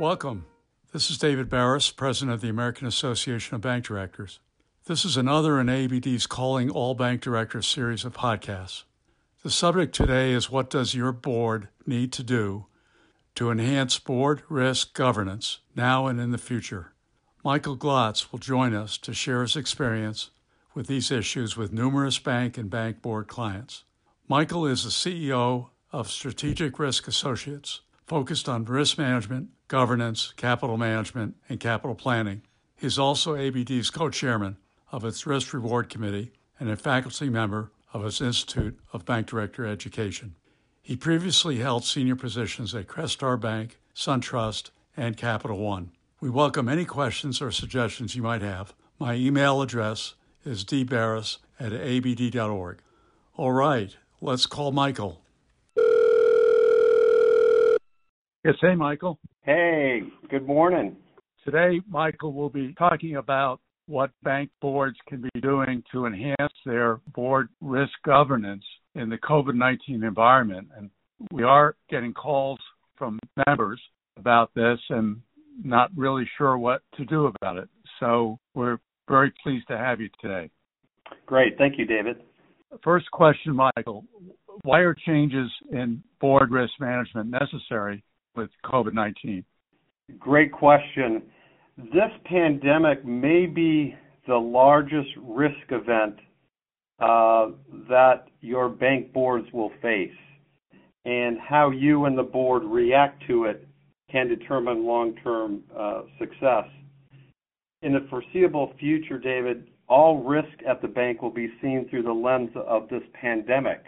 Welcome. This is David Baris, President of the American Association of Bank Directors. This is another in ABD's Calling All Bank Directors series of podcasts. The subject today is what does your board need to do to enhance board risk governance now and in the future? Michael Glotz will join us to share his experience with these issues with numerous bank and bank board clients. Michael is the CEO of Strategic Risk Associates, focused on risk management, governance, capital management, and capital planning. He is also ABD's co chairman of its Risk Reward Committee and a faculty member of its Institute of Bank Director Education. He previously held senior positions at Crestar Bank, SunTrust, and Capital One. We welcome any questions or suggestions you might have. My email address is dbaris at abd.org. All right, let's call Michael. Yes, hey, Michael. Hey, good morning. Today, Michael will be talking about what bank boards can be doing to enhance their board risk governance in the COVID 19 environment. And we are getting calls from members about this and not really sure what to do about it. So we're very pleased to have you today. Great. Thank you, David. First question, Michael. Why are changes in board risk management necessary with COVID 19? Great question. This pandemic may be the largest risk event uh, that your bank boards will face, and how you and the board react to it can determine long term uh, success. In the foreseeable future, David, all risk at the bank will be seen through the lens of this pandemic.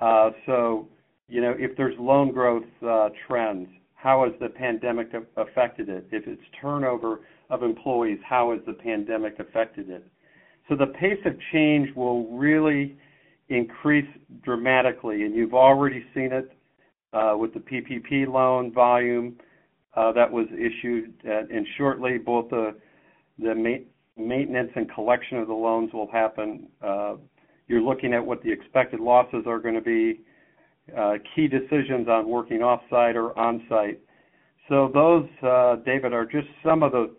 Uh, so, you know, if there's loan growth uh, trends, how has the pandemic affected it? If it's turnover of employees, how has the pandemic affected it? So the pace of change will really increase dramatically, and you've already seen it uh, with the PPP loan volume uh, that was issued, uh, and shortly both the the ma- maintenance and collection of the loans will happen. Uh, you're looking at what the expected losses are going to be, uh, key decisions on working off-site or on-site. So those, uh, David, are just some of the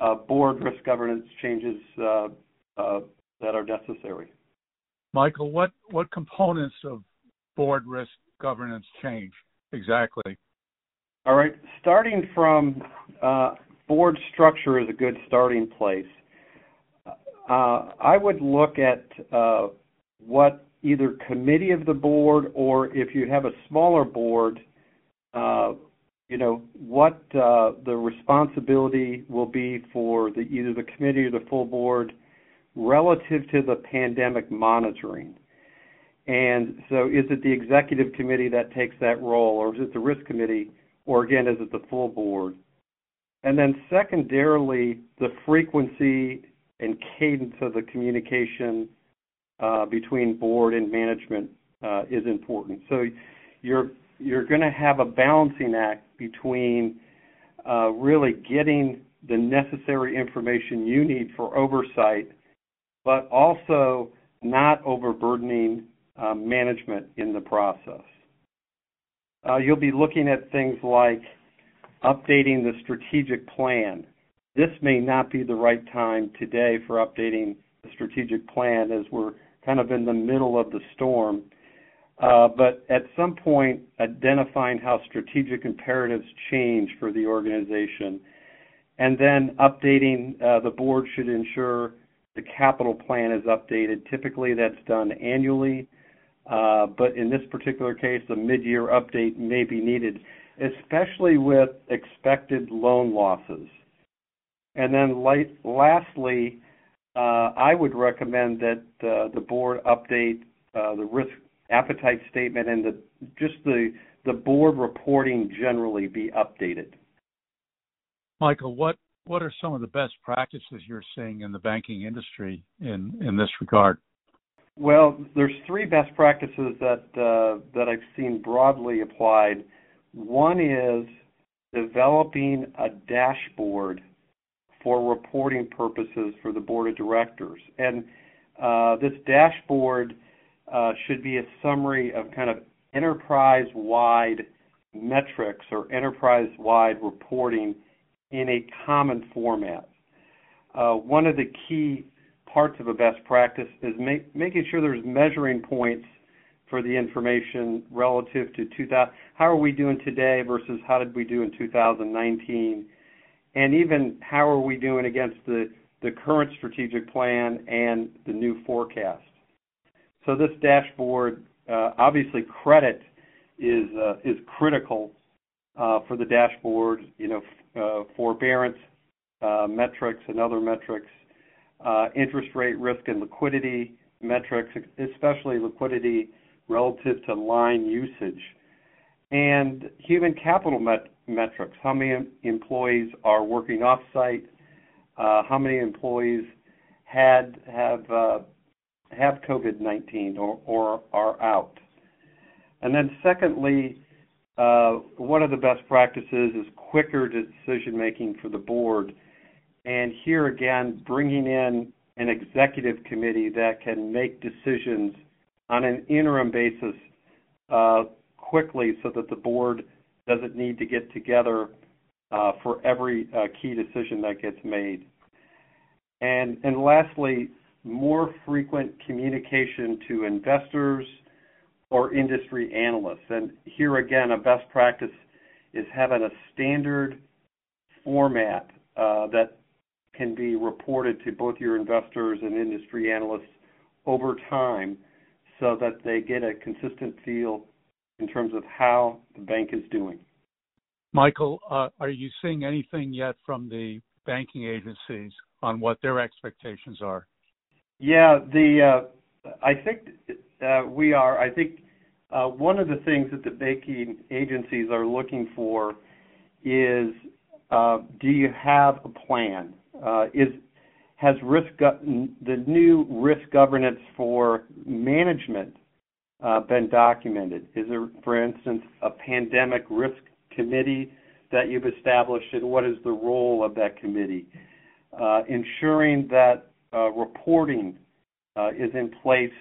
uh, board risk governance changes uh, uh, that are necessary. Michael, what what components of board risk governance change exactly? All right, starting from uh, board structure is a good starting place. Uh, I would look at uh, what either committee of the board or if you have a smaller board, uh, you know, what uh, the responsibility will be for the, either the committee or the full board relative to the pandemic monitoring. And so is it the executive committee that takes that role, or is it the risk committee, or again, is it the full board? And then secondarily, the frequency and cadence of the communication uh, between board and management uh, is important. So you're you're going to have a balancing act between uh, really getting the necessary information you need for oversight, but also not overburdening uh, management in the process. Uh, you'll be looking at things like updating the strategic plan. This may not be the right time today for updating the strategic plan as we're kind of in the middle of the storm. Uh, but at some point, identifying how strategic imperatives change for the organization, and then updating uh, the board should ensure the capital plan is updated. Typically, that's done annually, uh, but in this particular case, a mid-year update may be needed especially with expected loan losses. And then lastly, uh, I would recommend that uh, the board update uh, the risk appetite statement and just the the board reporting generally be updated. Michael, what what are some of the best practices you're seeing in the banking industry in in this regard? Well, there's three best practices that that I've seen broadly applied one is developing a dashboard for reporting purposes for the board of directors. And uh, this dashboard uh, should be a summary of kind of enterprise wide metrics or enterprise-wide reporting in a common format. Uh, one of the key parts of a best practice is make, making sure there's measuring points for the information relative to 2000. How are we doing today versus how did we do in 2019? And even how are we doing against the, current strategic plan and the new forecast? So this dashboard, uh, obviously credit is, uh, critical uh, for the dashboard, you know, forbearance metrics and other metrics, interest rate risk and liquidity metrics, especially liquidity relative to line usage, and human capital metrics. How many employees are working off-site? Uh, how many employees had have uh, have COVID-19 or, or are out? And then secondly, uh, one of the best practices is quicker decision making for the board. And here again, bringing in an executive committee that can make decisions on an interim basis quickly so that the board doesn't need to get together uh, for every uh, key decision that gets made. And, and lastly, more frequent communication to investors or industry analysts. And here again, a best practice is having a standard format uh, that can be reported to both your investors and industry analysts over time so that they get a consistent feel in terms of how the bank is doing. Michael, uh, are you seeing anything yet from the banking agencies on what their expectations are? Yeah, the uh, I think uh, we are. I think uh, one of the things that the banking agencies are looking for is uh, do you have a plan? Uh, is has risk the new risk governance for management uh, been documented? Is there, for instance, a pandemic risk committee that you've established, and what is the role of that committee? Uh, ensuring that uh, reporting uh, is in place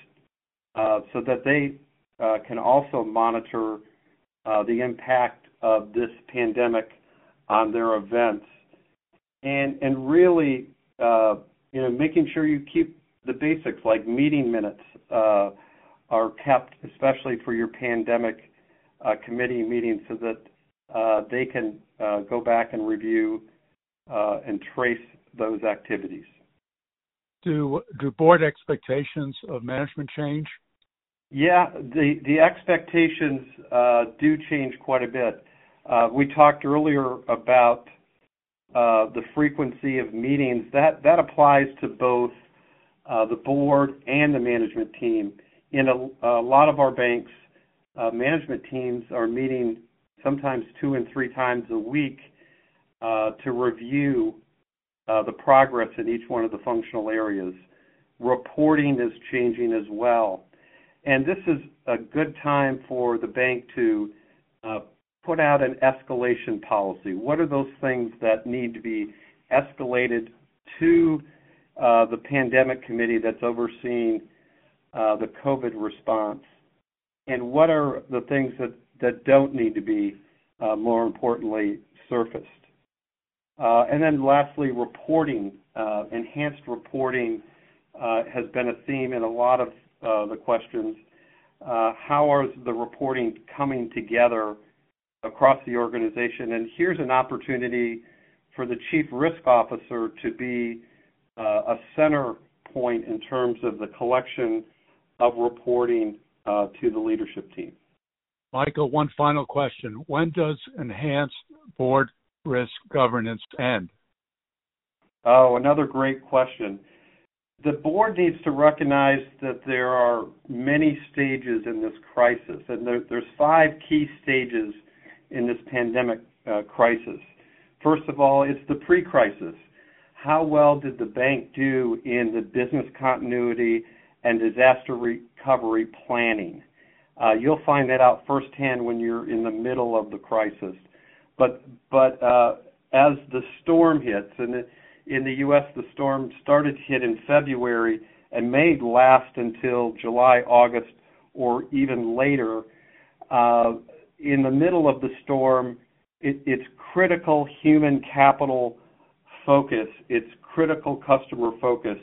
uh, so that they uh, can also monitor the impact of this pandemic on their events, and and really you know, making sure you keep the basics like meeting minutes are kept, especially for your pandemic uh, committee meetings, so that uh, they can uh, go back and review uh, and trace those activities. Do do board expectations of management change? Yeah, the the expectations do change quite a bit. we talked earlier about uh, the frequency of meetings, that, that applies to both uh, the board and the management team. In a, a lot of our banks, uh, management teams are meeting sometimes two and three times a week uh, to review uh, the progress in each one of the functional areas. Reporting is changing as well. And this is a good time for the bank to uh, put out an escalation policy. What are those things that need to be escalated to uh, the pandemic committee that's overseeing uh, the COVID response? And what are the things that, that don't need to be, uh, more importantly, surfaced? Uh, and then lastly, reporting. Uh, enhanced reporting uh, has been a theme in a lot of the questions. how are the reporting coming together across the organization. And here's an opportunity for the chief risk officer to be uh, a center point in terms of the collection of reporting uh, to the leadership team. Michael, one final question. When does enhanced board risk governance end? Oh, another great question. The board needs to recognize that there are many stages in this crisis, and there, there's five key stages in this pandemic uh, crisis. First of all, it's the pre-crisis. How well did the bank do in the business continuity and disaster recovery planning? Uh, you'll find that out firsthand when you're in the middle of the crisis. But but uh, as the storm hits, and in the U.S. the storm started to hit in February and may last until July, August, or even later. Uh, in the middle of the storm, it, it's critical human capital focus. It's critical customer focus.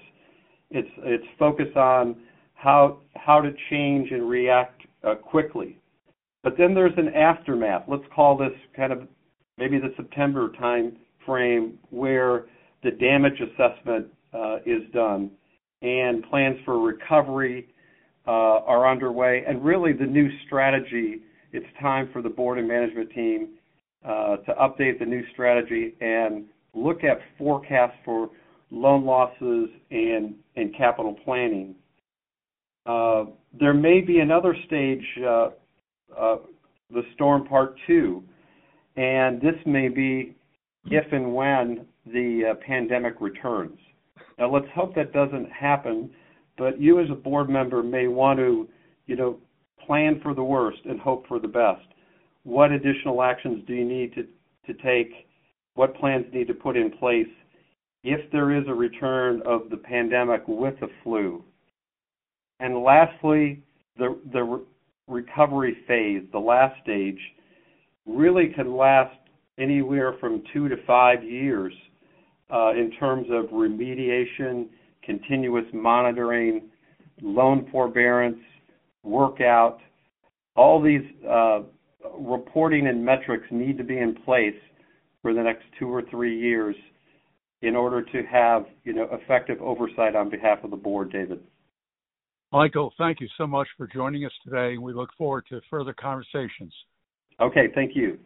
It's it's focus on how how to change and react uh, quickly. But then there's an aftermath. Let's call this kind of maybe the September time frame where the damage assessment uh, is done and plans for recovery uh, are underway. And really, the new strategy. It's time for the board and management team uh, to update the new strategy and look at forecasts for loan losses and capital planning. Uh, there may be another stage, uh, uh, the storm part two, and this may be if and when the pandemic returns. Now, let's hope that doesn't happen, but you as a board member may want to, you know, plan for the worst and hope for the best. What additional actions do you need to take? What plans need to put in place if there is a return of the pandemic with the flu? And lastly, the, the re- recovery phase, the last stage, really can last anywhere from two to five years uh, in terms of remediation, continuous monitoring, loan forbearance, workout. All these uh, reporting and metrics need to be in place for the next two or three years in order to have you know effective oversight on behalf of the board, David. Michael, thank you so much for joining us today. We look forward to further conversations. Okay, thank you.